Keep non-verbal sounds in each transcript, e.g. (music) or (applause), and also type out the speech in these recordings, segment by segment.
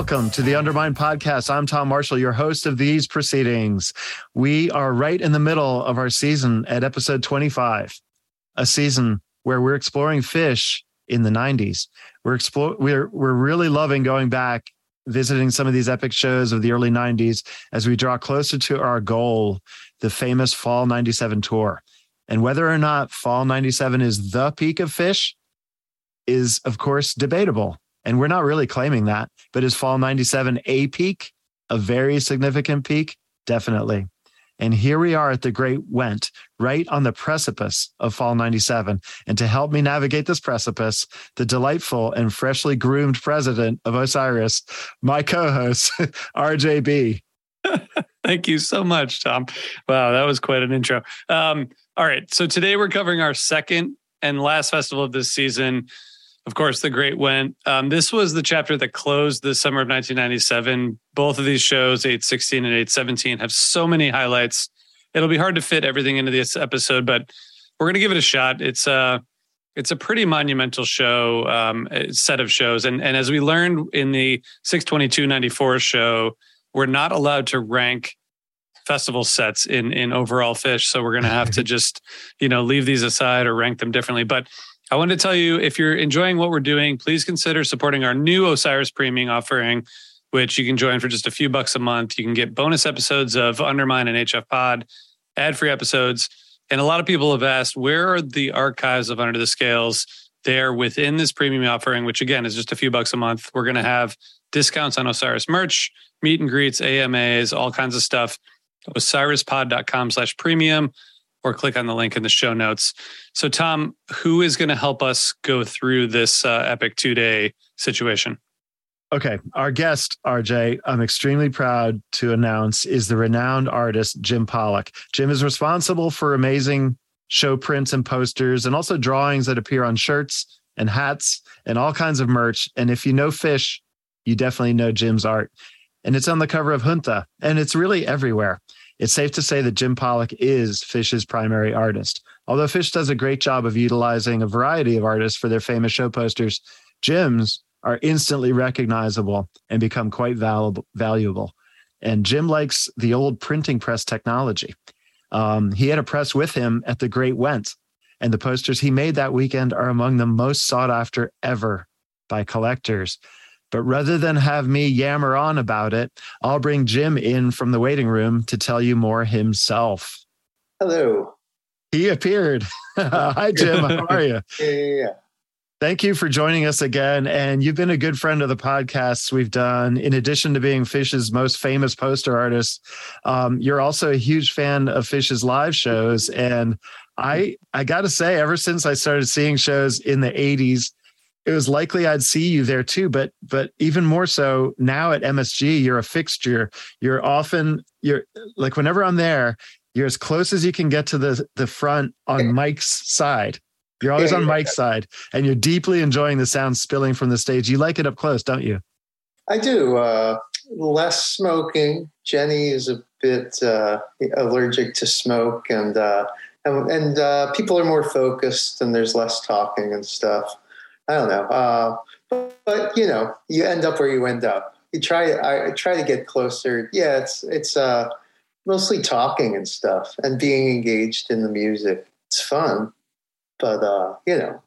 Welcome to the Undermine Podcast. I'm Tom Marshall, your host of these proceedings. We are right in the middle of our season at episode 25, a season where we're exploring Phish in the 90s. We're explore we're we're really loving going back visiting some of these epic shows of the early 90s as we draw closer to our goal, the famous Fall 97 tour. And whether or not Fall 97 is the peak of Phish is of course debatable. And we're not really claiming that, but is fall 97 a peak, a very significant peak? Definitely. And here we are at the Great Went, right on the precipice of fall 97. And to help me navigate this precipice, the delightful and freshly groomed president of Osiris, my co host, (laughs) RJ Bee. (laughs) Thank you so much, Tom. Wow, that was quite an intro. Um, all right. So today we're covering our second and last festival of this season. Of course, the Great Went. Um, this was the chapter that closed the summer of 1997. Both of these shows, 816 and 817, have so many highlights. It'll be hard to fit everything into this episode, but we're going to give it a shot. It's a it's a pretty monumental show um, set of shows, and and as we learned in the 62294 show, we're not allowed to rank festival sets in in overall Phish so we're going to have to (laughs) just you know leave these aside or rank them differently but I want to tell you if you're enjoying what we're doing, please consider supporting our new Osiris Premium offering, which you can join for just a few bucks a month. You can get bonus episodes of Undermine and HF Pod, ad free episodes. And a lot of people have asked, where are the archives of Under the Scales? They're within this premium offering, which again is just a few bucks a month. We're going to have discounts on Osiris merch, meet and greets, AMAs, all kinds of stuff. OsirisPod.com slash premium or click on the link in the show notes. So, Tom, who is going to help us go through this uh, epic two day situation? Okay, our guest, RJ, I'm extremely proud to announce is the renowned artist Jim Pollock. Jim is responsible for amazing show prints and posters and also drawings that appear on shirts and hats and all kinds of merch. And if you know Phish, you definitely know Jim's art. And it's on the cover of Junta and it's really everywhere. It's safe to say that Jim Pollock is Phish's primary artist. Although Phish does a great job of utilizing a variety of artists for their famous show posters, Jim's are instantly recognizable and become quite valuable. valuable. And Jim likes the old printing press technology. Um, he had a press with him at the Great Went, and the posters he made that weekend are among the most sought after ever by collectors. But rather than have me yammer on about it, I'll bring Jim in from the waiting room to tell you more himself. Hello. He appeared. (laughs) Hi, Jim. How are you? (laughs) Yeah, yeah, yeah. Thank you for joining us again. And you've been a good friend of the podcasts we've done. In addition to being Phish's most famous poster artist, um, you're also a huge fan of Phish's live shows. And I, I got to say, ever since I started seeing shows in the 80s, it was likely I'd see you there too. But but even more so now at MSG, you're a fixture. You're often you're like whenever I'm there, you're as close as you can get to the the front on Mike's side. You're always on Mike's side, and you're deeply enjoying the sound spilling from the stage. You like it up close, don't you? I do. Uh, less smoking. Jenny is a bit uh, allergic to smoke, and uh, and, and uh, people are more focused, and there's less talking and stuff. I don't know, uh, but, but, you know, you end up where you end up. You try. I, I try to get closer. Yeah, it's it's uh, mostly talking and stuff, and being engaged in the music. It's fun but uh, you know,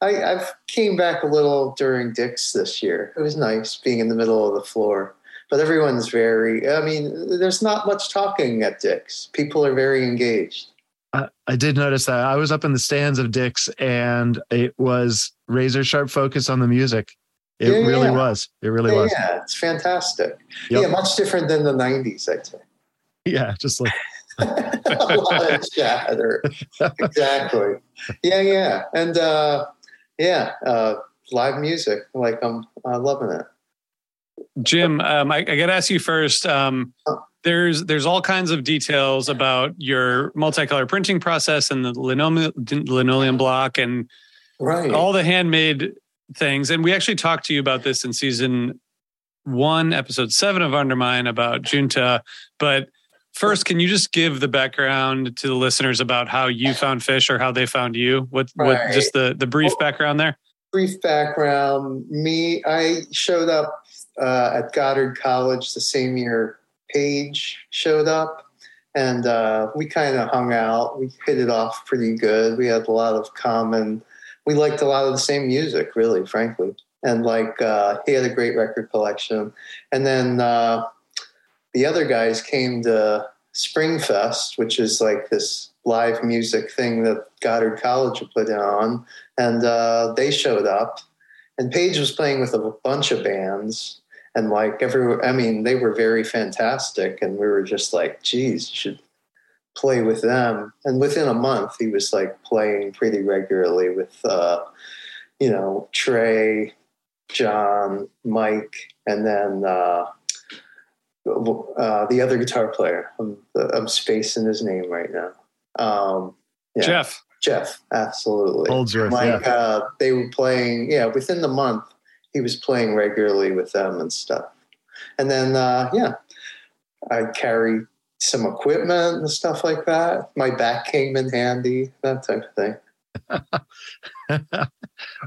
I, I've came back a little during Dick's this year. It was nice being in the middle of the floor. But everyone's very. I mean, there's not much talking at Dick's. People are very engaged. I, I did notice that. I was up in the stands of Dick's, and it was razor sharp focus on the music. It yeah, really yeah. was. It really yeah, was. Yeah, it's fantastic. Yep. Yeah, much different than the '90s, I'd say. Yeah, just like (laughs) a lot of chatter. exactly. Yeah, yeah, and uh, yeah, uh, live music. Like I'm, I'm loving it. Jim, um, I, I got to ask you first. Um, there's there's all kinds of details about your multicolor printing process and the linoleum linoleum block and right. all the handmade things. And we actually talked to you about this in season one, episode seven of Undermine about Junta. But First, can you just give the background to the listeners about how you found Phish or how they found you? What, right. what just the, the brief well, background there? Brief background. Me, I showed up uh, at Goddard College the same year Page showed up, and uh, we kind of hung out. We hit it off pretty good. We had a lot of common. We liked a lot of the same music, really, frankly. And like uh, he had a great record collection. And then uh, the other guys came to Springfest, which is like this live music thing that Goddard College had put on, and uh, they showed up. And Page was playing with a bunch of bands, and like every, I mean, they were very fantastic, and we were just like, geez, you should play with them. And within a month, he was like playing pretty regularly with, uh, you know, Trey, John, Mike, and then. Uh, uh, the other guitar player. I'm, I'm spacing his name right now. Um, yeah. Jeff. Jeff, absolutely. Holdsworth, like yeah. uh, they were playing, yeah, within the month, he was playing regularly with them and stuff. And then, uh, yeah, I carry some equipment and stuff like that. My back came in handy, that type of thing. (laughs)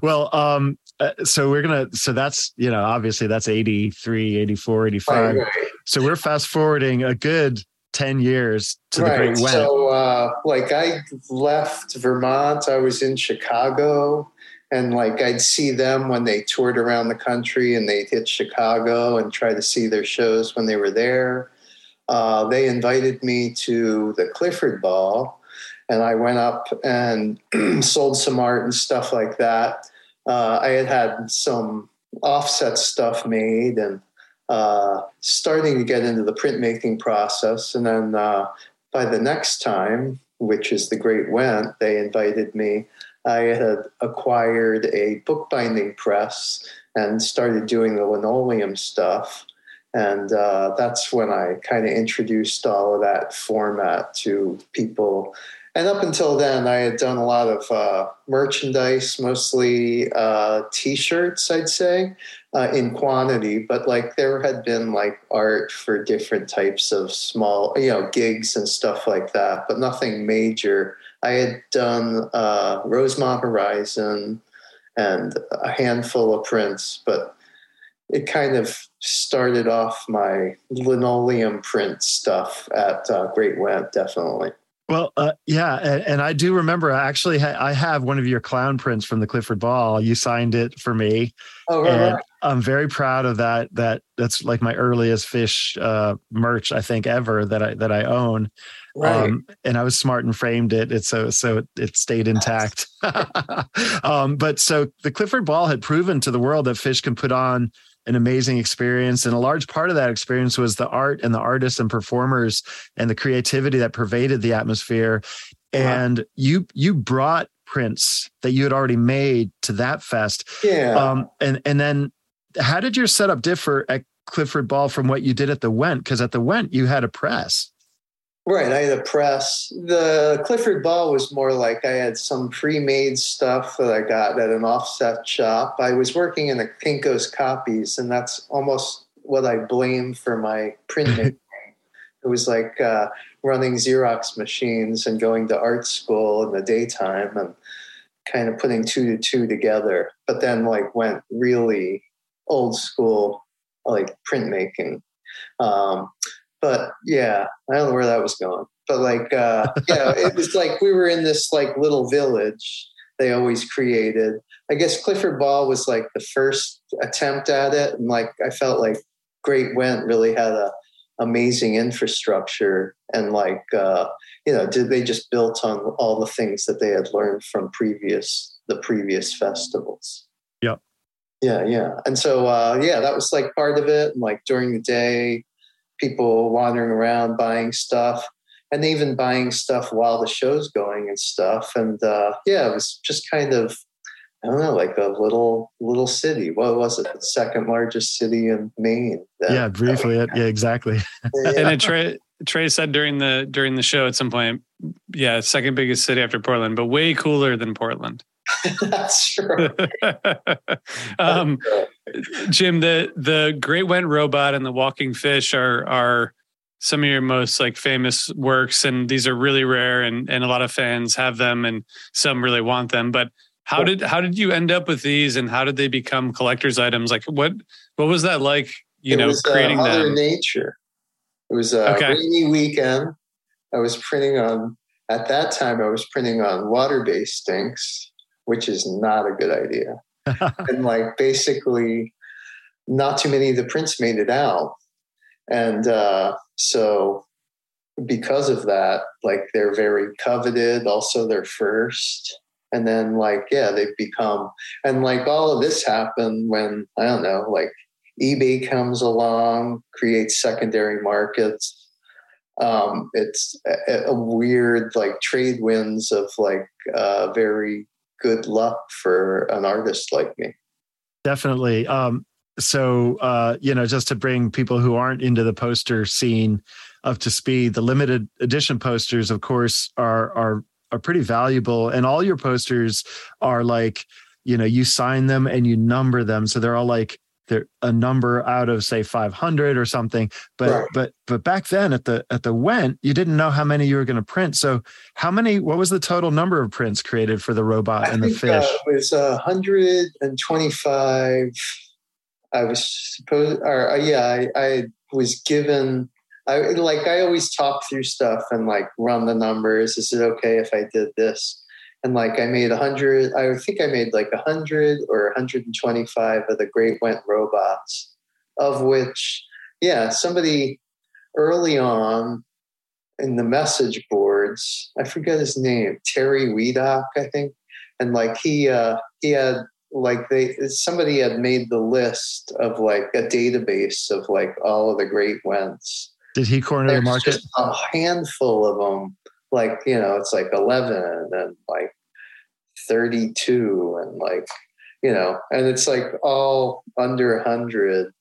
well, um, uh, so we're gonna so that's you know obviously that's 83 84 85 right, right. so we're fast forwarding a good 10 years to right. the great Went. so uh, like i left vermont i was in chicago and like i'd see them when they toured around the country and they'd hit chicago and try to see their shows when they were there uh, they invited me to the clifford ball and i went up and (clears throat) sold some art and stuff like that uh, I had had some offset stuff made and uh, starting to get into the printmaking process. And then uh, by the next time, which is the Great Went, they invited me. I had acquired a bookbinding press and started doing the linoleum stuff. And uh, that's when I kind of introduced all of that format to people and up until then, I had done a lot of uh, merchandise, mostly uh, T-shirts, I'd say, uh, in quantity. But like there had been like art for different types of small, you know, gigs and stuff like that, but nothing major. I had done uh, Rosemont Horizon and a handful of prints, but it kind of started off my linoleum print stuff at uh, Great Went, definitely. Well, uh, yeah, and, and, I do remember. Actually, I have one of your clown prints from the Clifford Ball. You signed it for me. Oh, right, and, right. I'm very proud of that. That that's like my earliest Phish uh, merch I think ever that I that I own. Right. Um, and I was smart and framed it. It's so so it stayed intact. (laughs) um, but so the Clifford Ball had proven to the world that Phish can put on an amazing experience, and a large part of that experience was the art and the artists and performers and the creativity that pervaded the atmosphere. Uh-huh. And you you brought prints that you had already made to that fest. Yeah. Um, and and then how did your setup differ at Clifford Ball from what you did at the Went? Because at the Went you had a press. Right, I had a press. The Clifford Ball was more like I had some pre-made stuff that I got at an offset shop. I was working in a Kinko's copies, and that's almost what I blame for my printmaking. (laughs) it was like uh, running Xerox machines and going to art school in the daytime and kind of putting two to two together. But then, like, went really old school, like printmaking. Um, but yeah, I don't know where that was going. But like, uh, (laughs) yeah, it was like we were in this like little village they always created. I guess Clifford Ball was like the first attempt at it, and like I felt like Great Went really had a amazing infrastructure, and like uh, you know, did they just built on all the things that they had learned from previous the previous festivals. Yeah, yeah, yeah. And so uh, yeah, that was like part of it. And like during the day, people wandering around buying stuff and even buying stuff while the show's going and stuff. And uh, yeah, it was just kind of I don't know, like a little little city. What was it? The second largest city in Maine. That, yeah, briefly. yeah, exactly. (laughs) yeah. And Trey Trey said during the during the show at some point, yeah, second biggest city after Portland, but way cooler than Portland. (laughs) That's true. (laughs) um, Jim, the the Great Went Robot and the Walking Fish are are some of your most like famous works, and these are really rare, and and a lot of fans have them, and some really want them. But how did how did you end up with these, and how did they become collector's items? Like what what was that like? You it know, was, uh, creating uh, them. Nature. It was a okay. rainy weekend. I was printing on at that time. I was printing on water based inks which is not a good idea. (laughs) and like basically, not too many of the prints made it out. And uh, so, because of that, like they're very coveted. Also, they're first. And then, like, yeah, they've become, and like all of this happened when, I don't know, like eBay comes along, creates secondary markets. Um, it's a, a, weird like trade winds of like uh, very good luck for an artist like me. Definitely. Um, so, uh, you know, just to bring people who aren't into the poster scene up to speed, the limited edition posters, of course, are are are pretty valuable, and all your posters are like, you know, you sign them and you number them, so they're all like they're a number out of say 500 or something but right. but but back then at the at the went you didn't know how many you were going to print so how many what was the total number of prints created for the robot I and the fish uh, it was uh, 125 i was supposed or uh, yeah I, I was given I like I always talk through stuff and like run the numbers. Is it okay if I did this? And like I made a hundred. I think I made like a hundred or 125 of the Great Went robots, of which, yeah, somebody early on in the message boards, I forget his name, Terry Weedock, I think, and like he uh, he had like they somebody had made the list of like a database of like all of the Great Wents. Did he corner There's the market? a handful of them like you know it's like 11 and like 32 and like you know and it's like all under 100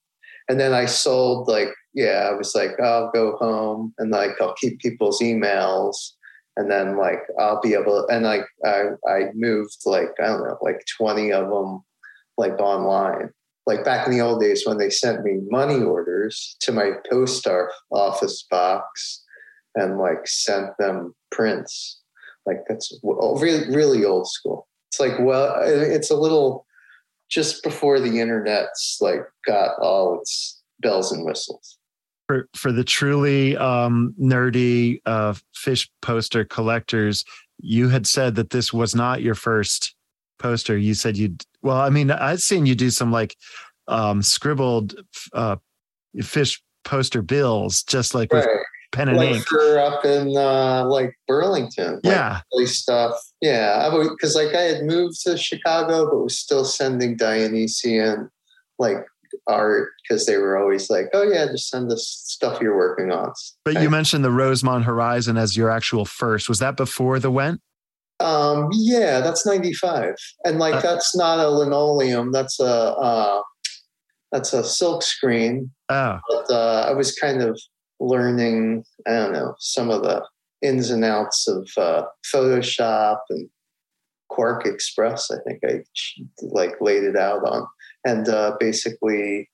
and then i sold like yeah i was like i'll go home and like i'll keep people's emails and then like i'll be able and like i i moved like i don't know like 20 of them like online. Like back in the old days when they sent me money orders to my post office box and like sent them prints. Like that's really really old school. It's like well, it's a little just before the internet's like got all its bells and whistles. For for the truly um, nerdy uh, Phish poster collectors, you had said that this was not your first poster. You said you'd, well, I mean, I've seen you do some like um, scribbled uh, fish poster bills, just like with Right. Pen and like ink. for up in uh, like Burlington. like, Yeah. early stuff. Yeah, because like I had moved to Chicago, but was still sending Dionysian like art because they were always like, "Oh yeah, just send us stuff you're working on." But you mentioned the Rosemont Horizon as your actual first. Was that before the Went? Um, yeah, that's ninety five, and like Uh, that's not a linoleum. That's a uh, that's a silk screen. Oh, But uh, I was kind of learning. I don't know some of the ins and outs of uh, Photoshop and QuarkXPress. I think I like laid it out on, and uh, basically,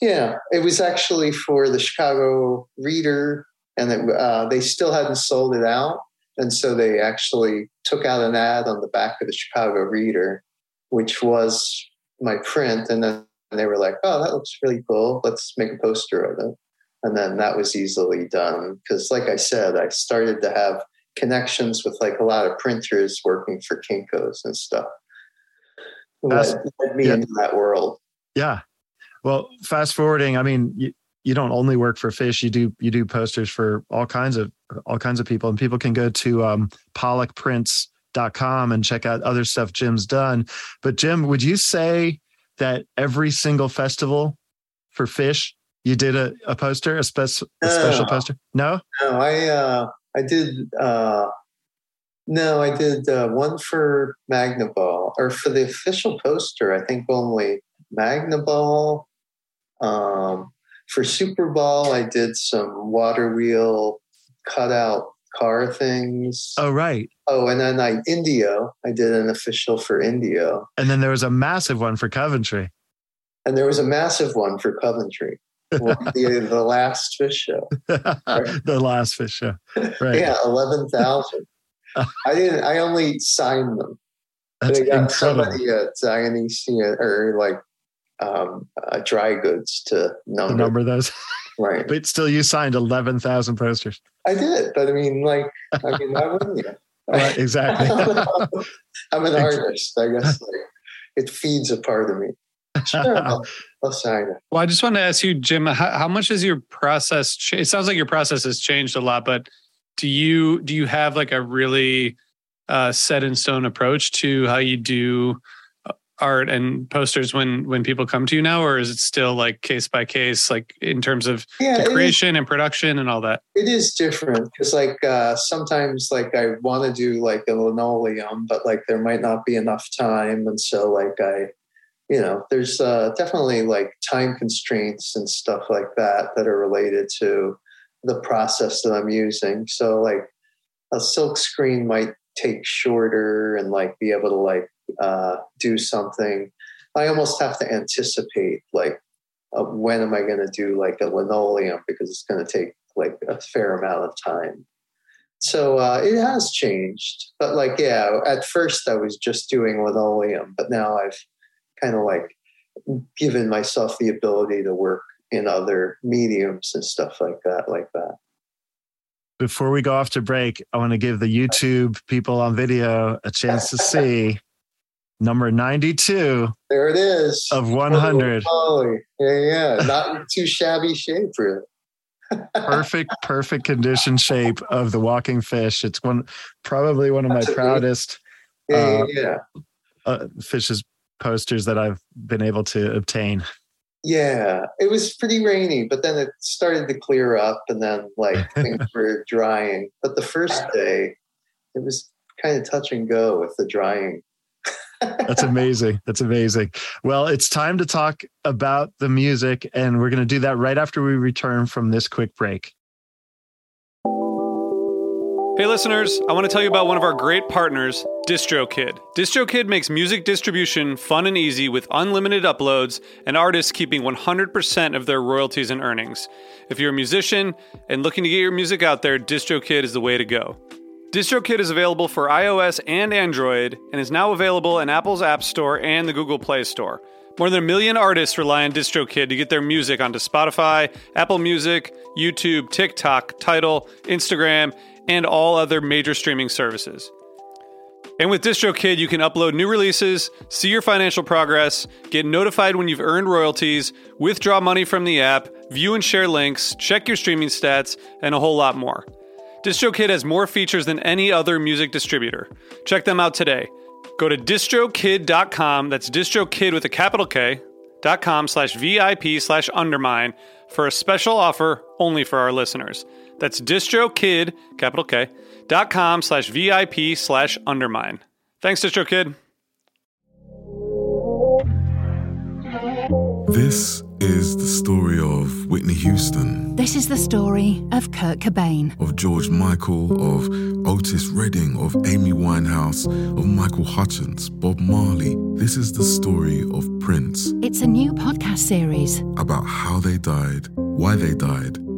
yeah, it was actually for the Chicago Reader, and it, uh, they still hadn't sold it out, and so they actually took out an ad on the back of the Chicago Reader, which was my print, and then they were like, "Oh, that looks really cool. Let's make a poster of it." And then that was easily done because, like I said, I started to have connections with like a lot of printers working for Kinkos and stuff. That's- Led, led me yeah. into that world. yeah. Well, fast forwarding, I mean, you, you don't only work for Phish, you do you do posters for all kinds of all kinds of people. And people can go to um pollockprints.com and check out other stuff Jim's done. But Jim, would you say that every single festival for Phish, you did a, a poster, a, spec, a special No. poster? No? No, I uh, I did. Uh, no, I did uh, one for Magnaball or for the official poster. I think only Magnaball. Um, for Super Ball, I did some water wheel cutout car things. Oh, right. Oh, and then I Indio. I did an official for Indio, And then there was a massive one for Coventry. and there was a massive one for Coventry. The, the last Phish show. (laughs) the last Phish show. Right. Yeah, eleven thousand. I didn't. I only signed them. That's they got incredible. somebody at Dionysia or like um, uh, dry goods to number. number those. (laughs) Right. But still, you signed 11,000 posters. I did, but I mean, like, I mean, why wouldn't you? (laughs) Right, exactly. I'm an artist. I guess like, it feeds a part of me. Sure, I'll, I'll sign. Well, I just want to ask you, Jim, how, how much has your process? Cha- it sounds like your process has changed a lot, but do you do you have like a really uh, set in stone approach to how you do uh, art and posters when when people come to you now, or is it still like case by case, like in terms of Yeah, it is, creation and production and all that? it is different because, like, uh, sometimes like I want to do like a linoleum, but like there might not be enough time, and so like I, you know, there's uh, definitely like time constraints and stuff like that that are related to the process that I'm using. So like a silk screen might take shorter and like be able to like uh, do something. I almost have to anticipate like uh, when am I going to do like a linoleum because it's going to take like a fair amount of time. So uh, it has changed, but like yeah, at first I was just doing linoleum, but now I've kind of like given myself the ability to work in other mediums and stuff like that, like that. Before we go off to break, I want to give the YouTube people on video a chance to see number 92 There it is. of 100. Holy, yeah, yeah, not in too shabby shape, really. (laughs) Perfect, perfect condition shape of the walking fish. It's one, probably one of my proudest Yeah, Uh, yeah, yeah. uh, Phish's posters that I've been able to obtain. Yeah, it was pretty rainy, but then it started to clear up, and then like (laughs) things were drying. But the first day, it was kind of touch and go with the drying. (laughs) That's amazing. That's amazing. Well, it's time to talk about the music, and we're going to do that right after we return from this quick break. Hey, listeners, I want to tell you about one of our great partners, DistroKid. DistroKid makes music distribution fun and easy with unlimited uploads and artists keeping 100% of their royalties and earnings. If you're a musician and looking to get your music out there, DistroKid is the way to go. DistroKid is available for iOS and Android and is now available in Apple's App Store and the Google Play Store. More than a million artists rely on DistroKid to get their music onto Spotify, Apple Music, YouTube, TikTok, Tidal, Instagram, and all other major streaming services. And with DistroKid, you can upload new releases, see your financial progress, get notified when you've earned royalties, withdraw money from the app, view and share links, check your streaming stats, and a whole lot more. DistroKid has more features than any other music distributor. Check them out today. Go to distrokid.com, that's distrokid with a capital K, dot com slash VIP slash undermine for a special offer only for our listeners. That's distrokid, capital K, dot com slash VIP slash undermine. Thanks, DistroKid. This is the story of Whitney Houston, This is the story of Kurt Cobain. of George Michael, of Otis Redding, of Amy Winehouse, of Michael Hutchence, Bob Marley. This is the story of Prince, It's a new podcast series. about how they died, why they died,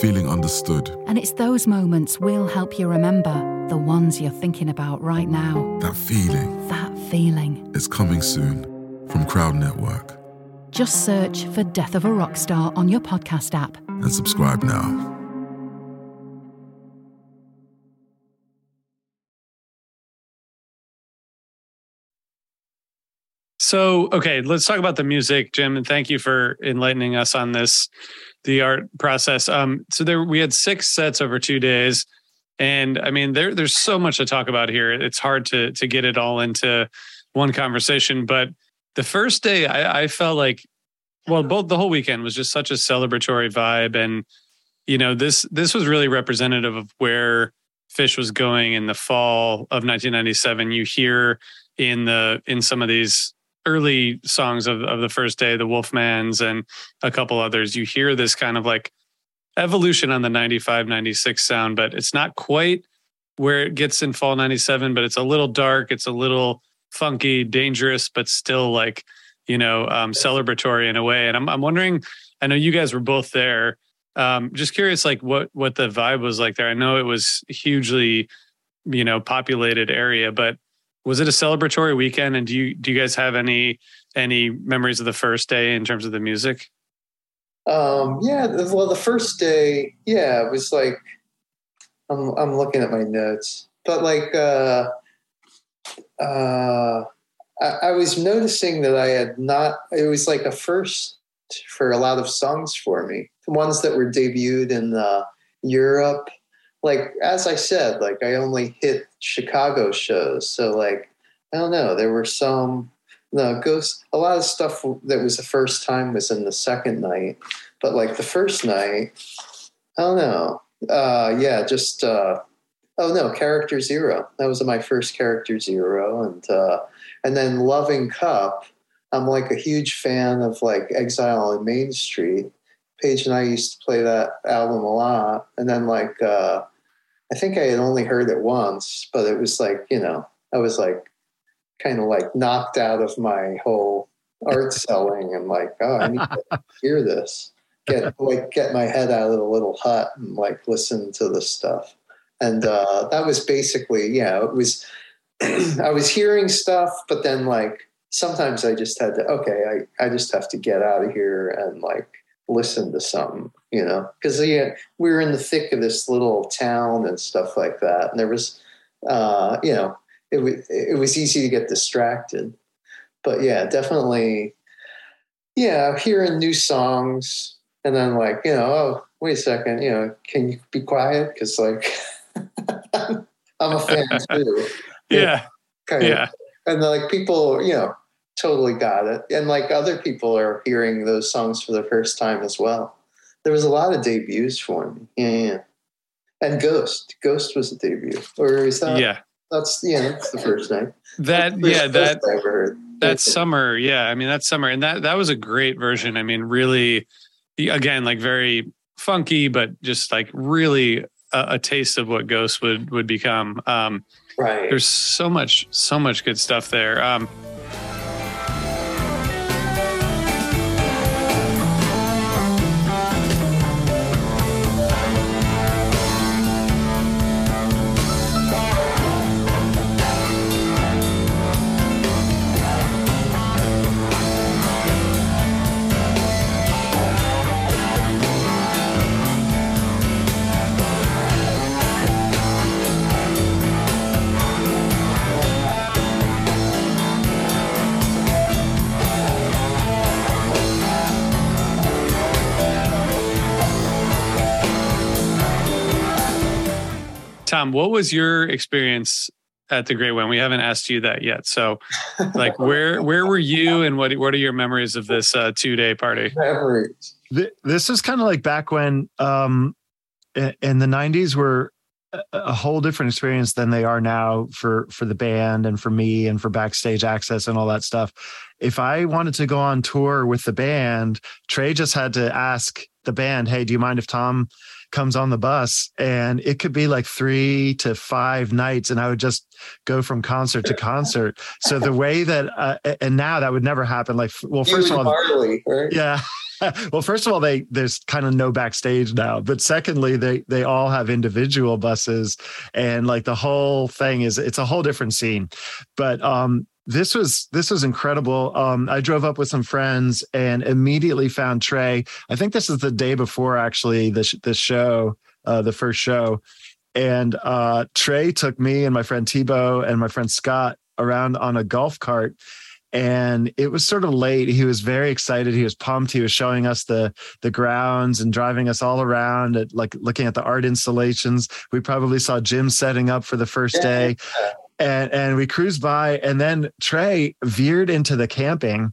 feeling understood. And it's those moments we'll help you remember, the ones you're thinking about right now. That feeling That feeling. is coming soon from Crowd Network. Just search for Death of a Rock Star on your podcast app. and subscribe now. So, okay, let's talk about the music, Jim, and thank you for enlightening us on this, the art process. Um, so there we had six sets over two days, and I mean, there there's so much to talk about here. It's hard to to get it all into one conversation. But the first day, I, I felt like, well, both the whole weekend was just such a celebratory vibe, and you know, this this was really representative of where Phish was going in the fall of 1997. You hear in the in some of these early songs of, of the first day, the Wolfmans and a couple others, you hear this kind of like evolution on the 95, 96 sound, but it's not quite where it gets in fall 97, but it's a little dark. It's a little funky, dangerous, but still like, you know, um, celebratory in a way. And I'm, I'm wondering, I know you guys were both there. Um, just curious, like what, what the vibe was like there. I know it was hugely, you know, populated area, but was it a celebratory weekend and do you do you guys have any any memories of the first day in terms of the music Um, yeah, well, the first day, yeah, it was like I'm I'm looking at my notes, but like uh, uh, I, I was noticing that I had not. It was like a first for a lot of songs for me. The ones that were debuted in uh, Europe, like as I said, like I only hit Chicago shows, so like I don't know. There were some no ghost. A lot of stuff that was the first time was in the second night, but like the first night, I don't know. Uh, yeah, just uh, oh no, Character Zero. That was my first Character Zero, and uh, and then Loving Cup. I'm like a huge fan of like Exile on Main Street. Page and I used to play that album a lot, and then like uh, I think I had only heard it once, but it was like you know I was like kind of like knocked out of my whole art selling and like oh I need to (laughs) hear this. Get like get my head out of the little hut and like listen to the stuff. And uh, that was basically yeah it was (clears throat) I was hearing stuff but then like sometimes I just had to okay I, I just have to get out of here and like listen to something you know? Because yeah, we were in the thick of this little town and stuff like that and there was uh, you know it was it was easy to get distracted. But yeah definitely yeah hearing new songs and then like you know oh wait a second you know can you be quiet? Because like (laughs) i'm a fan too. (laughs) Yeah. Kind of. yeah. And like people you know totally got it. And like other people are hearing those songs for the first time as well. There was a lot of debuts for me. Yeah yeah and ghost. Ghost was a debut. Or is that yeah. that's yeah that's the first night. That First yeah that I ever heard. that summer yeah i mean that summer and that that was a great version. I mean really again like very funky but just like really a, a taste of what ghost would would become. Um right. there's so much so much good stuff there. Um Tom, what was your experience at the Great Went? We haven't asked you that yet. So, like, where where were you, and what what are your memories of this uh, two day party? Memories. This is kind of like back when, um, in the '90s, were a whole different experience than they are now for for the band and for me and for backstage access and all that stuff. If I wanted to go on tour with the band, Trey just had to ask the band, "Hey, do you mind if Tom comes on the bus?" And it could be like 3 to 5 nights and I would just go from concert to concert. so the way that uh, and now that would never happen like well first of all Marley, right? yeah (laughs) well, first of all, they there's kind of no backstage now, but secondly, they they all have individual buses, and like the whole thing is it's a whole different scene. But um, this was this was incredible. Um, I drove up with some friends and immediately found Trey. I think this is the day before actually the the show, uh, the first show, and uh, Trey took me and my friend Tebow and my friend Scott around on a golf cart. And it was sort of late. He was very excited. He was pumped. He was showing us the the grounds and driving us all around at like looking at the art installations. We probably saw jim setting up for the first day and and we cruised by and then trey veered into the camping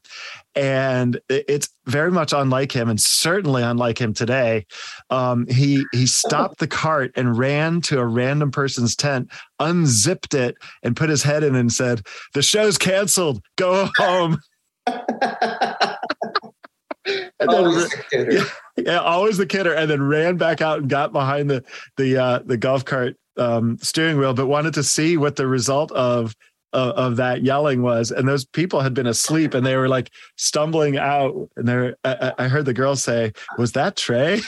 and it's very much unlike him and certainly unlike him today. Um, he he stopped the cart and ran to a random person's tent unzipped it and put his head in and said the show's canceled. Go home. (laughs) And Always then, the kidder. yeah, (laughs) yeah, always the kidder, and then ran back out and got behind the the uh, the golf cart um, steering wheel, but wanted to see what the result of, of of that yelling was. And those people had been asleep, and they were like stumbling out. And they I, I heard the girl say, "Was that Trey?"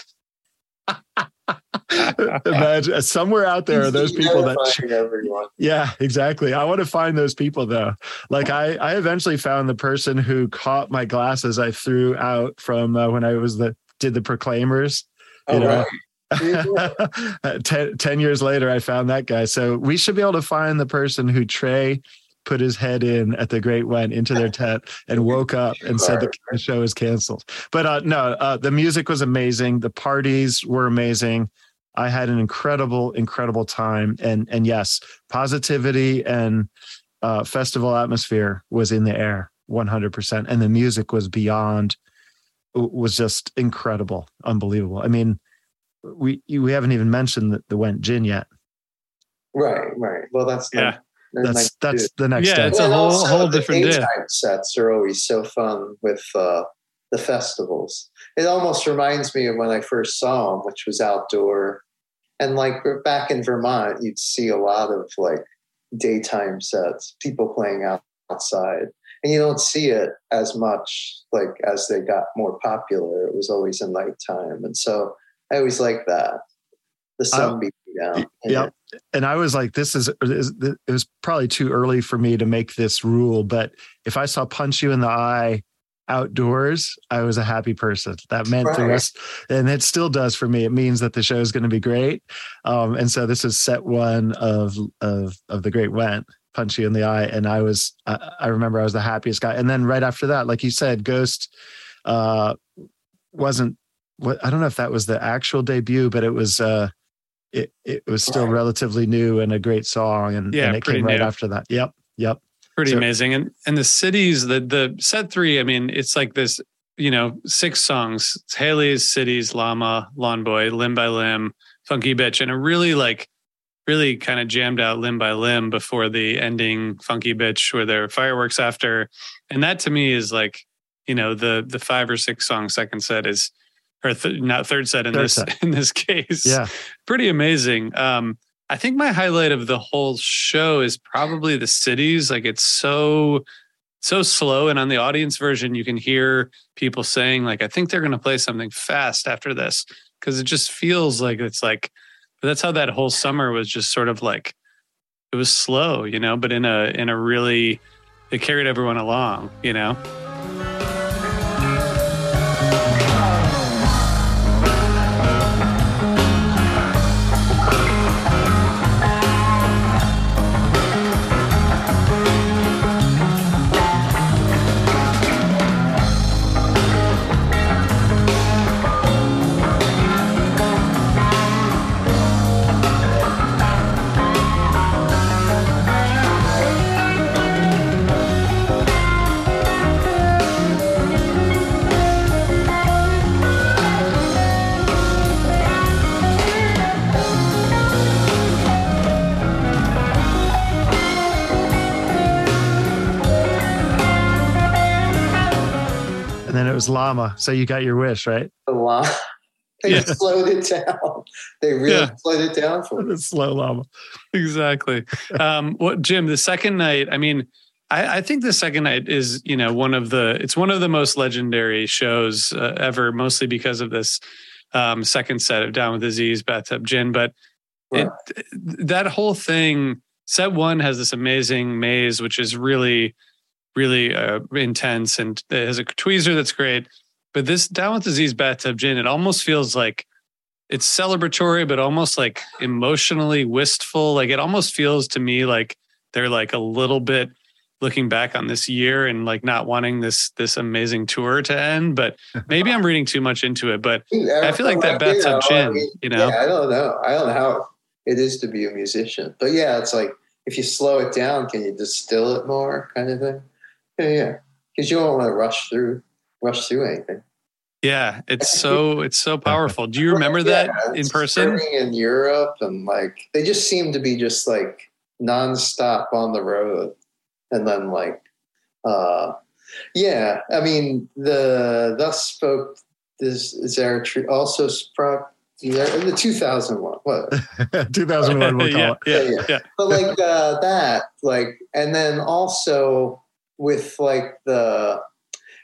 (laughs) Imagine somewhere out there are those people that yeah, exactly. I want to find those people though. Like I, I eventually found the person who caught my glasses I threw out from uh, when I was the did the Proclaimers. You Oh, know, right. (laughs) ten, 10 years later, I found that guy. So we should be able to find the person who Trey put his head in at the Great went into their tent and woke up and said the, the show is canceled. But uh, no, uh, the music was amazing. The parties were amazing. I had an incredible, incredible time. And and yes, positivity and uh, festival atmosphere was in the air, 100%. And the music was beyond, was just incredible, unbelievable. I mean, we we haven't even mentioned the, the Went Gin yet. right, right. Well, that's Yeah. not, that's That's not that's the next Yeah, step. it's a whole- whole the different day. Sets are always so fun with uh, the festivals. It almost reminds me of when I first saw them, which was outdoor. And like back in Vermont, you'd see a lot of like daytime sets, people playing out outside. And you don't see it as much like as they got more popular. It was always a nighttime. And so I always like that. The sun beating down. Yep. And I was like, this is, is it was probably too early for me to make this rule, but if I saw punch you in the eye outdoors, I was a happy person. That meant the Right. rest, and it still does for me. It means that the show is going to be great. Um, and so this is set one of of of the Great Went, punch you in the eye, and I was, I, I remember I was the happiest guy. And then right after that, like you said, Ghost uh, wasn't. What I don't know if that was the actual debut, but it was. uh it, it was still Right. relatively new and a great song and, Yeah, and it came right new. after that yep yep pretty So- amazing and and the cities the the set three i mean it's like this you know six songs it's Halley's cities llama lawn boy limb by limb funky bitch and a really like really kind of jammed out limb by limb before the ending funky bitch where there are fireworks after and that to me is like you know the the five or six song second set is or th- not third set in Third this set. (laughs) in this case yeah pretty amazing. Um, I think my highlight of the whole show is probably the cities. Like it's so so slow, and on the audience version, you can hear people saying like, "I think they're going to play something fast after this," because it just feels like it's like. But that's how that whole summer was just sort of like it was slow, you know, but in a in a really it carried everyone along, you know. Was llama. So you got your wish, right? The llama. (laughs) They Yeah. slowed it down. They really Yeah. slowed it down for me. The slow llama. exactly. (laughs) Um, what Jim? The second night. I mean, I, I think the second night is you know one of the it's one of the most legendary shows uh, ever, mostly because of this um, second set of Down with Disease, Bathtub Gin. But it, that whole thing, set one has this amazing maze, which is really, really uh, intense, and it has a tweezer that's great. But this Down with Disease, Bathtub Gin, it almost feels like it's celebratory, but almost like emotionally wistful. Like it almost feels to me like they're like a little bit looking back on this year and like not wanting this this amazing tour to end. But maybe I'm reading too much into it. But I feel like that You know, bathtub I gin, you know? Yeah, I don't know. I don't know how it is to be a musician. But yeah, it's like if you slow it down, can you distill it more kind of thing? Yeah, yeah. Because you don't want to rush through rush through anything. yeah, it's so (laughs) it's so powerful. Do you remember that in person? in Europe and like they just seem to be just like nonstop on the road. And then like uh yeah, I mean the thus spoke this Zarathustra also struck the 2001 what (laughs) 2001, we'll (laughs) call yeah, it. yeah, Yeah, yeah. but like uh, that like and then also with like the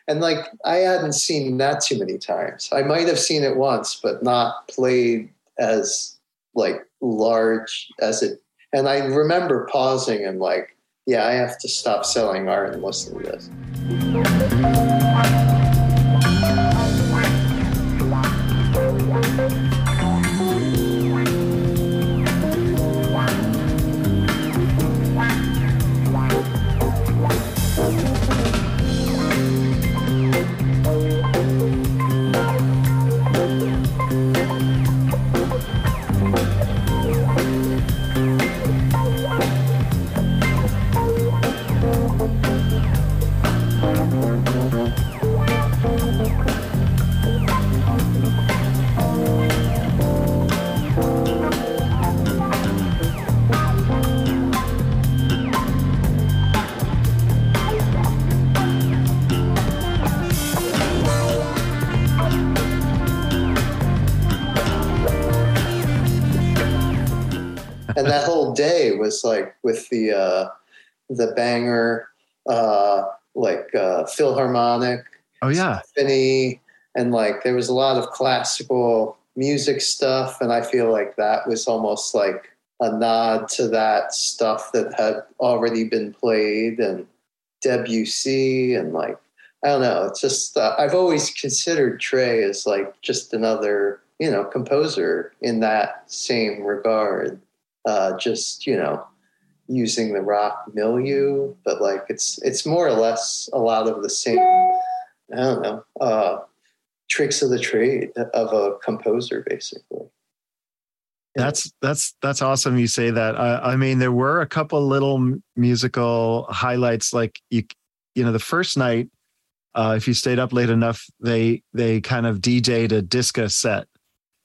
and like i hadn't seen that too many times. I might have seen it once but not played as like large as it and i remember pausing and like yeah i have to stop selling art and listen to this was like with the uh the Bangor uh like uh philharmonic Oh, yeah. symphony and like there was a lot of classical music stuff and i feel like that was almost like a nod to that stuff that had already been played and debussy and like i don't know it's just uh, i've always considered trey as like just another you know composer in that same regard uh just you know using the rock milieu but like it's it's more or less a lot of the same I don't know, uh, tricks of the trade of a composer, basically. That's that's that's awesome. You say that. I, I mean, there were a couple little musical highlights. Like you, you know, the first night, uh, if you stayed up late enough, they they kind of DJ'd a disco set.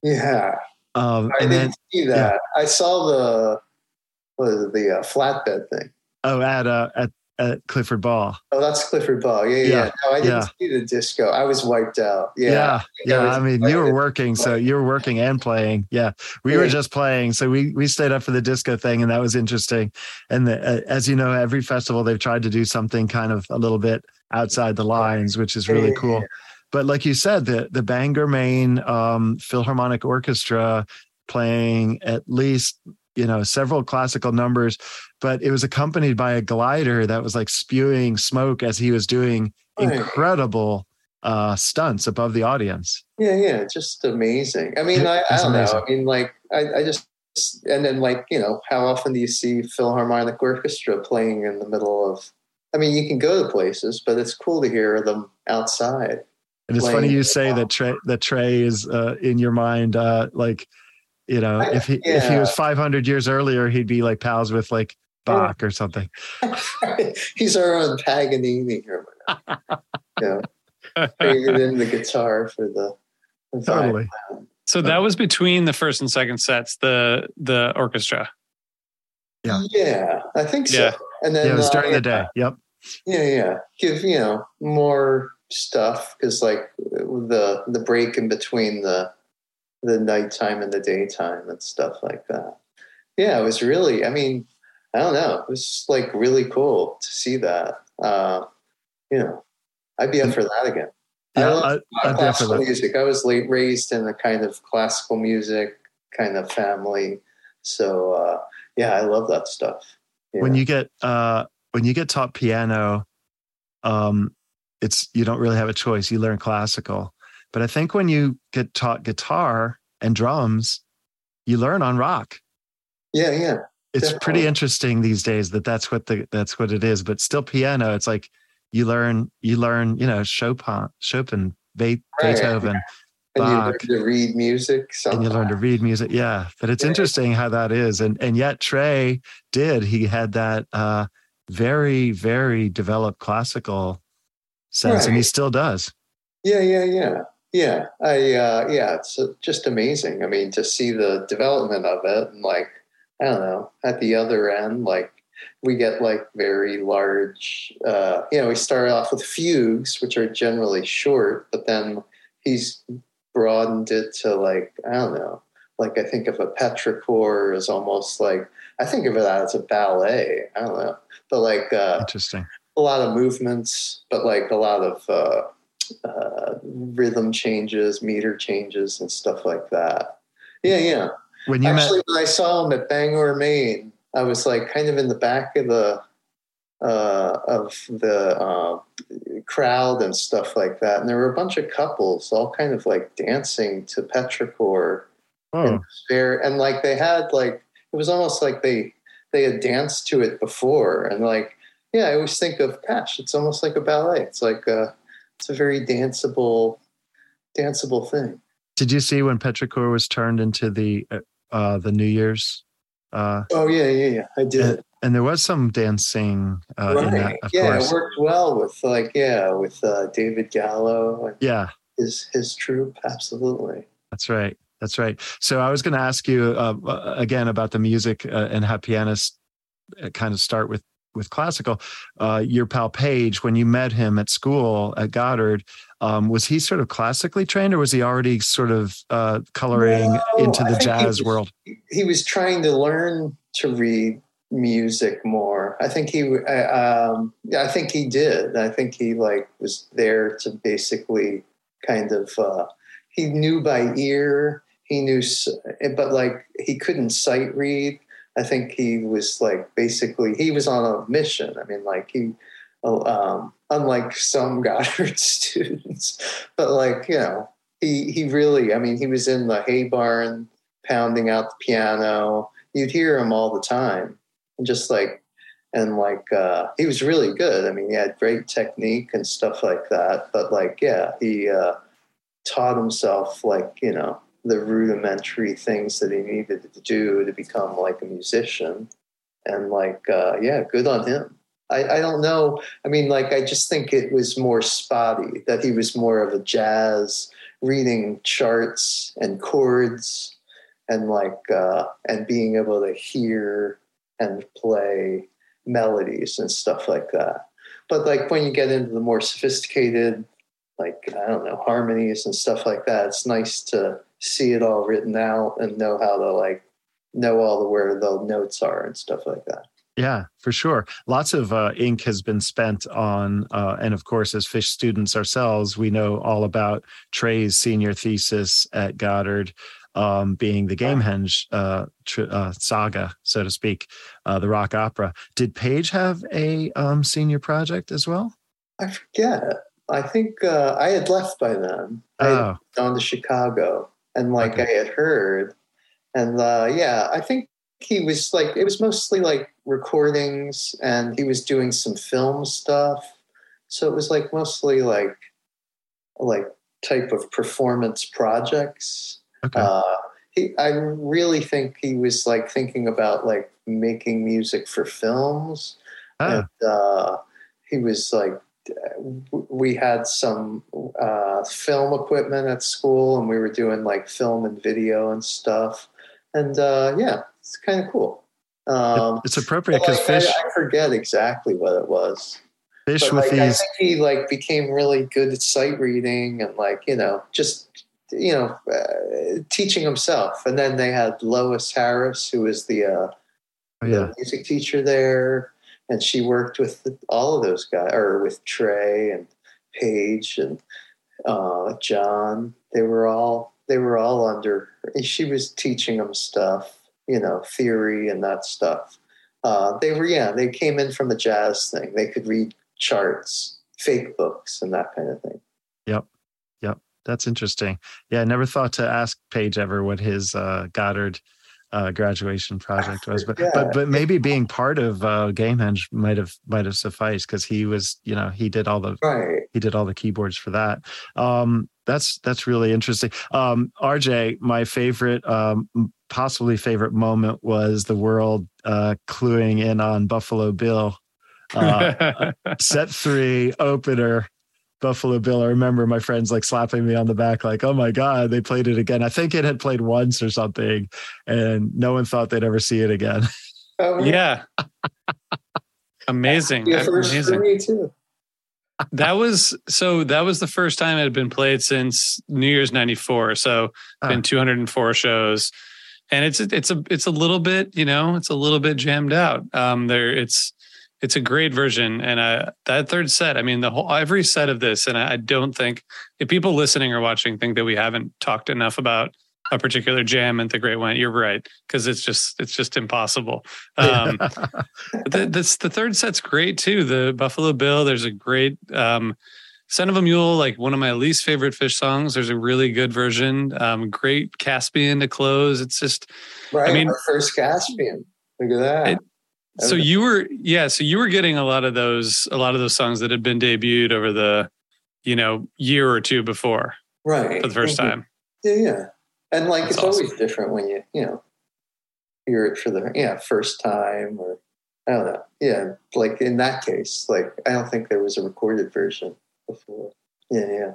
Yeah, Um, I and didn't then see that. I saw the what is it, the uh, flatbed thing. oh, at uh, at at Clifford Ball. Oh, that's Clifford Ball. Yeah, yeah. Yeah, yeah. No, I didn't yeah. see the disco. I was wiped out. Yeah, yeah, I yeah. was I mean, you were working, so you were working and playing. Yeah, we were just playing, so we we stayed up for the disco thing, and that was interesting. And the, uh, as you know, every festival they've tried to do something kind of a little bit outside the lines, which is really Yeah. cool. But like you said, the the Bangor Maine um, Philharmonic Orchestra playing at least you know several classical numbers, but it was accompanied by a glider that was like spewing smoke as he was doing Right. incredible uh, stunts above the audience. Yeah, yeah, just amazing. I mean, I, I don't amazing. know. I mean, like, I, I just, and then, like, you know, how often do you see Philharmonic Orchestra playing in the middle of, I mean, you can go to places, but it's cool to hear them outside. And it's funny you the say that Trey that Trey is uh, in your mind. Uh, like, you know, I- if he if he was 500 years earlier, he'd be like pals with like Bach or something. (laughs) He's our own Paganini or whatever. you know, traded in the guitar for the, the Totally. So that was between the first and second sets, the the orchestra. Yeah. Yeah, I think so. Yeah. And then Yeah, it was uh, during the day. Yep. Yeah, yeah. Give you know more stuff because like the the break in between the the nighttime and the daytime and stuff like that. Yeah, it was really. I mean, I don't know. It was like really cool to see that. Uh, you know, I'd be up for that again. Yeah, I I- I'd be up for classical music. I was late raised in a kind of classical music kind of family, so uh, yeah, I love that stuff. when you get uh when you get taught piano um it's you don't really have a choice you learn classical but i think when you get taught guitar and drums you learn on rock yeah, yeah, it's Definitely. pretty interesting these days that that's what the that's what it is but still piano it's like you learn you learn you know chopin chopin Be- Right. beethoven (laughs) and you Bach. learn to read music. and you learn to read music yeah but it's Yeah. interesting how that is and and yet trey did he had that uh very very developed classical sense and he still does Yeah, yeah, yeah, yeah. I uh, yeah, it's uh, just amazing. I mean, to see the development of it, and like I don't know, at the other end, like we get like very large. Uh, you know, we start off with fugues, which are generally short, but then he's broadened it to like I don't know. Like I think of a petrichor as almost like I think of it as a ballet. I don't know, but like uh, interesting a lot of movements, but like a lot of uh, uh, rhythm changes, meter changes, and stuff like that. Yeah, yeah. when you Actually, met when I saw him at Bangor, Maine, I was like kind of in the back of the uh, of the uh, crowd and stuff like that, and there were a bunch of couples all kind of like dancing to petrichor oh and fair and like they had like it was almost like they they had danced to it before and like yeah i always think of gosh it's almost like a ballet. It's like uh it's a very danceable danceable thing. Did you see when petrichor was turned into the uh, uh the new year's uh oh yeah yeah yeah i did. and, and there was some dancing uh in that of yeah course. it worked well with like yeah with uh david gallo and yeah. his his troupe absolutely. That's right. That's right. So I was going to ask you uh, uh, again about the music uh, and how pianists kind of start with with classical. Uh, your pal Page, when you met him at school at Goddard, um, was he sort of classically trained, or was he already sort of uh, coloring No, into the think he jazz was- world? he was trying to learn to read music more. I think he, I, um, I think he did. I think he like was there to basically kind of. Uh, he knew by ear. He knew, but like he couldn't sight read. I think he was like basically he was on a mission. I mean, like he, oh, um, unlike some (laughs) Goddard students, but like you know, he he really. I mean, he was in the hay barn pounding out the piano. You'd hear him all the time, and just like and like uh, he was really good. I mean, he had great technique and stuff like that. But like, yeah, he uh, taught himself like you know the rudimentary things that he needed to do to become like a musician. And like, uh, yeah, good on him. I, I don't know. I mean, like, I just think it was more spotty that he was more of a jazz reading charts and chords and like uh, and being able to hear and play melodies and stuff like that. But like when you get into the more sophisticated, like I don't know, harmonies and stuff like that, it's nice to see it all written out and know how to like know all the where the notes are and stuff like that. Yeah, for sure. Lots of uh, ink has been spent on, uh, and of course, as Phish students ourselves, we know all about Trey's senior thesis at Goddard um, being the Gamehenge uh, tr- uh, saga, so to speak, uh, the rock opera. Did Page have a um, senior project as well? I forget. I think uh, I had left by then. I had Oh, gone to Chicago and like Okay. I had heard. And uh, yeah, I think he was like, it was mostly like recordings and he was doing some film stuff. So it was like mostly like, like type of performance projects. okay. Uh, he, I really think he was like thinking about like making music for films Ah, and uh, he was like we had some uh, film equipment at school and we were doing like film and video and stuff and uh, yeah it's kind of cool um, it's appropriate because like, Fish I, forget exactly what it was fish but with like, I these. think he like became really good at sight reading and like you know just you know uh, teaching himself. And then they had Lois Harris, who was the uh, Oh, yeah. the music teacher there, and she worked with all of those guys, or with Trey and Page and uh, John. They were all they were all under. She was teaching them stuff, you know, theory and that stuff. Uh, they were yeah, they came in from the jazz thing. They could read charts, fake books, and that kind of thing. Yep, yep, that's interesting. Yeah, I never thought to ask Page ever what his uh, Goddard uh, graduation project was, but Yeah. but but maybe being part of uh, Gamehenge might have might have sufficed because he was you know he did all the Right. he did all the keyboards for that. Um, that's that's really interesting. Um, RJ, my favorite, um, possibly favorite moment was the world uh, cluing in on Buffalo Bill. Uh, (laughs) set three opener. Buffalo Bill. I remember my friends like slapping me on the back, like, "Oh my god, they played it again." I think it had played once or something, and no one thought they'd ever see it again. (laughs) Oh, yeah. Amazing. Yeah, first Amazing. me too. That was so that was the first time it had been played since New Year's 94. So Ah. been 204 shows. And it's it's a it's a little bit, you know, it's a little bit jammed out. Um there it's it's a great version and uh that third set, I mean the whole every set of this and I, I don't think if people listening or watching think that we haven't talked enough about a particular jam and the Great Went you're right because it's just it's just impossible. (laughs) Um the, this the third set's great too. The Buffalo Bill. There's a great um, Son of a Mule, like one of my least favorite Phish songs. There's a really good version. Um, great Caspian to close. It's just Right. mean- our first Caspian. Look at that. It- so you were yeah. So you were getting a lot of those a lot of those songs that had been debuted over the you know year or two before right. for the first Mhm. time. Yeah, yeah. And like That's it's always different when you, you know, hear it for the yeah, first time or I don't know. Yeah. Like in that case, like I don't think there was a recorded version before. Yeah, yeah.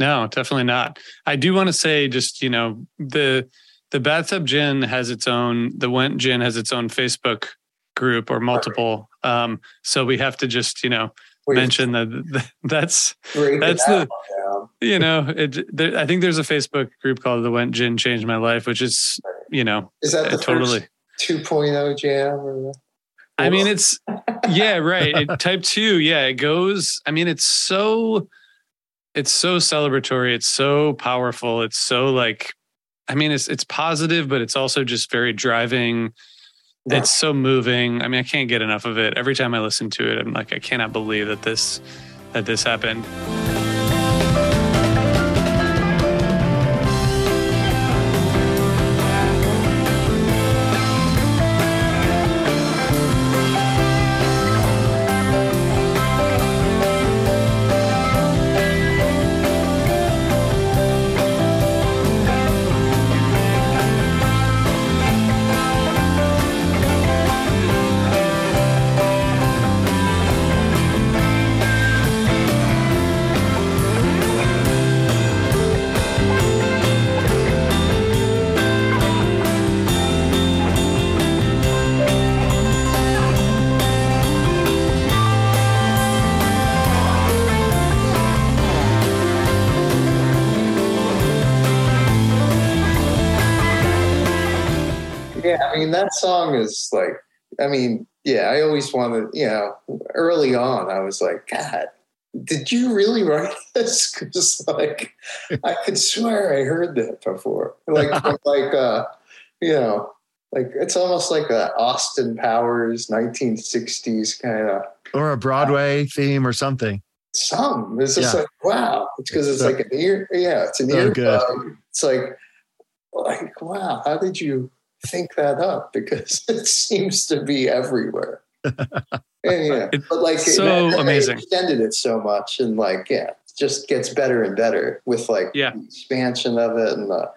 No, definitely not. I do want to say just, you know, the the bathtub gin has its own the Went gin has its own Facebook group or multiple. Um, so we have to just, you know, Wait, mention that that that's that's the- down. you know, it there, I think there's a Facebook group called the Went Gin Changed My Life, which is, you know, Is that the uh, totally first 2.0 jam or the, I mean, it's yeah, right. It, (laughs) type two, yeah, it goes. I mean, it's so, it's so celebratory. It's so powerful. It's so like, I mean, it's it's positive, but it's also just very driving. Right. It's so moving. I mean, I can't get enough of it. Every time I listen to it, I'm like, I cannot believe that this that this happened. That song is like, I mean, yeah, I always wanted, you know, early on, I was like, God, did you really write (laughs) this? Because like, I could swear I heard that before, like, (laughs) like, uh, you know, like it's almost like a Austin Powers 1960s kind of or a Broadway theme or something. song. It's just Yeah. like, wow, it's because it's So- like an ear, yeah, it's an So ear. good. It's like, like, wow, how did you think that up? Because (laughs) it seems to be everywhere. (laughs) Yeah, but like so they amazing. extended it so much, and like, yeah, it just gets better and better with like Yeah. the expansion of it, and the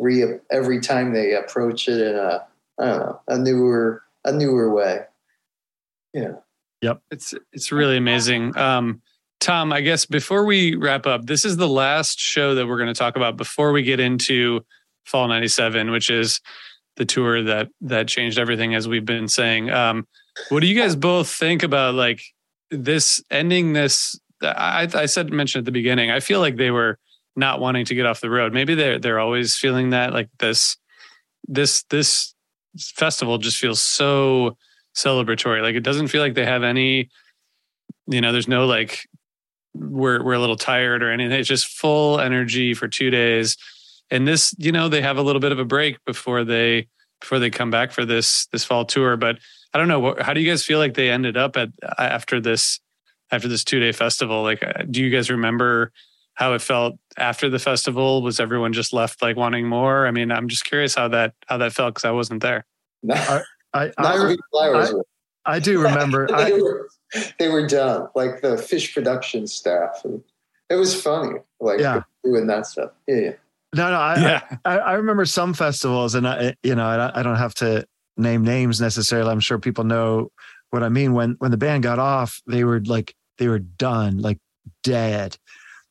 re every time they approach it in a, I don't know, a newer, a newer way. Yeah. Yep. It's it's really amazing. Um, Tom, I guess before we wrap up, this is the last show that we're going to talk about before we get into Fall '97, which is the tour that that changed everything, as we've been saying. Um, What do you guys both think about like this ending this? I, I said mentioned at the beginning. I feel like they were not wanting to get off the road. Maybe they're they're always feeling that like this this this festival just feels so celebratory. Like it doesn't feel like they have any, you know, there's no like we're we're a little tired or anything. It's just full energy for two days. And this, you know, they have a little bit of a break before they before they come back for this this fall tour. But I don't know. How do you guys feel like they ended up at after this after this two day festival? Like, uh, do you guys remember how it felt after the festival? Was everyone just left like wanting more? I mean, I'm just curious how that how that felt because I wasn't there. I I, I, I, I do remember. (laughs) they, were, they were done, like the Phish production staff. And It was funny, like yeah. doing that stuff. Yeah, yeah. No, no, I, yeah. I, I remember some festivals, and I, you know, I don't have to name names necessarily. I'm sure people know what I mean. When when the band got off, they were like they were done, like dead.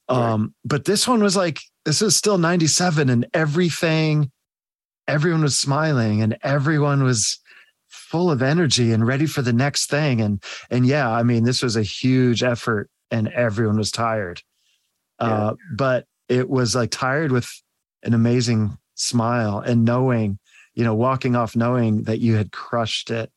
Um, right. but this one was like this is still 97 and everything everyone was smiling and everyone was full of energy and ready for the next thing and and yeah i mean this was a huge effort and everyone was tired yeah. uh, but it was like tired with an amazing smile and knowing you know walking off knowing that you had crushed it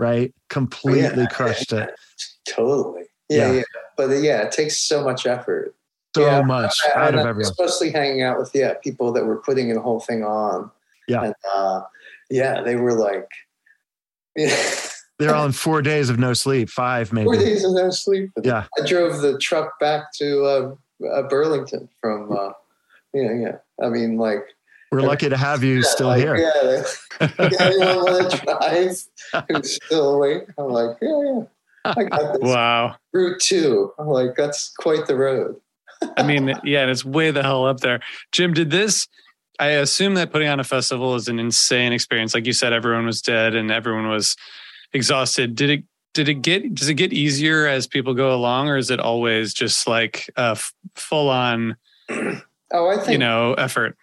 right? Completely yeah, crushed yeah, it. Totally. Yeah, yeah, but yeah it takes so much effort. So yeah, much I, out I, of everyone. especially hanging out with yeah people that were putting the whole thing on. Yeah. And, uh, yeah they were like they're on (laughs) four days of no sleep five maybe. Four days of no sleep. Yeah. I drove the truck back to uh, uh, burlington from uh, yeah yeah i mean like we're lucky to have you yeah, still like, here. Yeah, anyone want to drive who's still awake? I'm like, yeah, yeah. I got this. Wow. Route two. I'm like, that's quite the road. I mean, yeah, and it's way the hell up there. Jim, did this? I assume that putting on a festival is an insane experience. Like you said, everyone was dead and everyone was exhausted. Did it? Did it get? Does it get easier as people go along, or is it always just like a f- full on? Oh, I think you know effort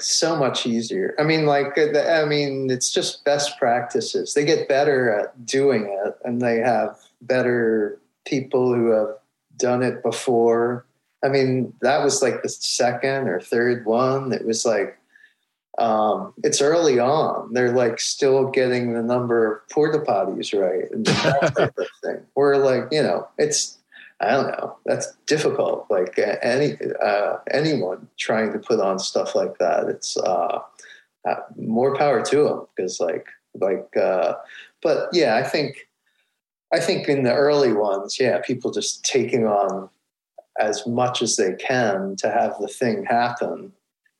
so much easier. I mean, like, uh, I mean, it's just best practices. They get better at doing it, and they have better people who have done it before. I mean, that was like the second or third one. It was like, um, it's early on. They're like still getting the number of porta potties right and that type of thing. We're like, you know, it's I don't know. That's difficult. Like any uh, anyone trying to put on stuff like that, it's uh, uh, more power to them because like like. Uh, but yeah, I think I think in the early ones, yeah, people just taking on as much as they can to have the thing happen,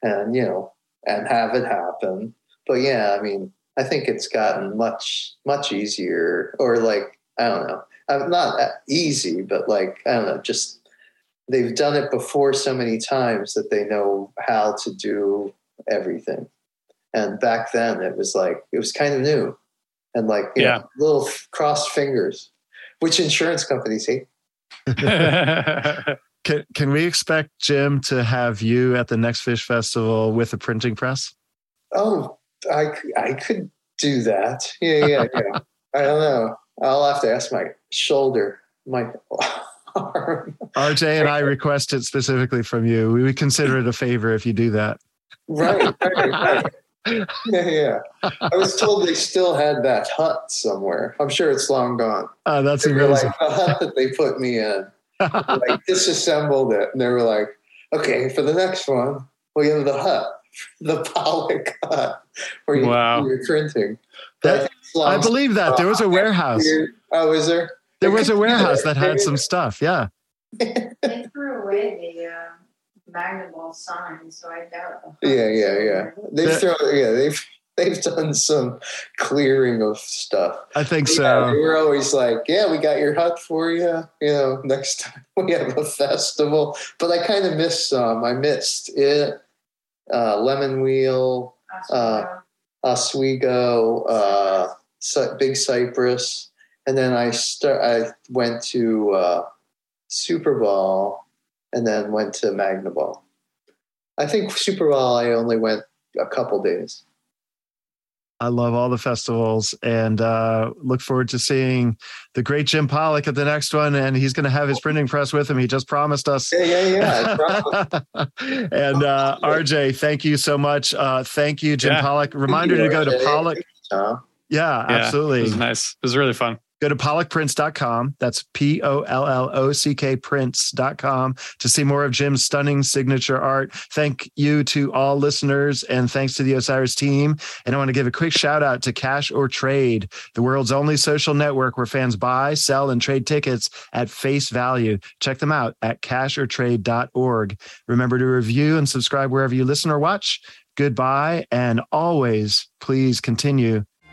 and you know, and have it happen. But yeah, I mean, I think it's gotten much much easier, or like I don't know uh, not easy, but like I don't know, just they've done it before so many times that they know how to do everything. And back then, it was like it was kind of new, and like yeah, know, little crossed fingers, which insurance companies hate. (laughs) can can we expect Jim to have you at the next Phish festival with a printing press? Oh, I I could do that. Yeah, yeah, yeah. (laughs) I don't know. I'll have to ask my shoulder, my (laughs) arm. RJ and I requested specifically from you. We would consider it a favor if you do that. Right, right, right. (laughs) yeah, yeah. I was told they still had that hut somewhere. I'm sure it's long gone. Oh, that's they amazing. Like, the hut that they put me in, like (laughs) disassembled it, and they were like, "Okay, for the next one, we have the hut, the Pollock hut, where you, wow. you're printing." That, I believe that there was a warehouse. Oh, is there? There was a (laughs) warehouse that had some stuff. Yeah. they threw away the uh, Magnaball sign, so I doubt. Yeah, yeah, yeah. They've thrown. Yeah, they've (laughs) they've done some clearing of stuff. I think yeah, so. We're always like, "Yeah, we got your hut for you." You know, next time (laughs) we have a festival. But I kind of missed some. I missed it. Uh, Lemon Wheel. Uh, Oswego, uh, Big Cypress, and then I start. I went to uh, Superball, and then went to Magnaball. I think Superball I only went a couple days. I love all the festivals and uh, look forward to seeing the great Jim Pollock at the next one. And he's going to have his printing press with him. He just promised us. Yeah, yeah, yeah. (laughs) and uh, RJ, thank you so much. Uh, thank you, Jim Yeah. Pollock. Reminder to go to RJ. Pollock. Yeah, Yeah, absolutely. It was nice. It was really fun. Go to pollockprints.com. That's P O L L O C K prints.com to see more of Jim's stunning signature art. Thank you to all listeners and thanks to the Osiris team. And I want to give a quick shout out to Cash or Trade, the world's only social network where fans buy, sell, and trade tickets at face value. Check them out at cashortrade.org. Remember to review and subscribe wherever you listen or watch. Goodbye. And always, please continue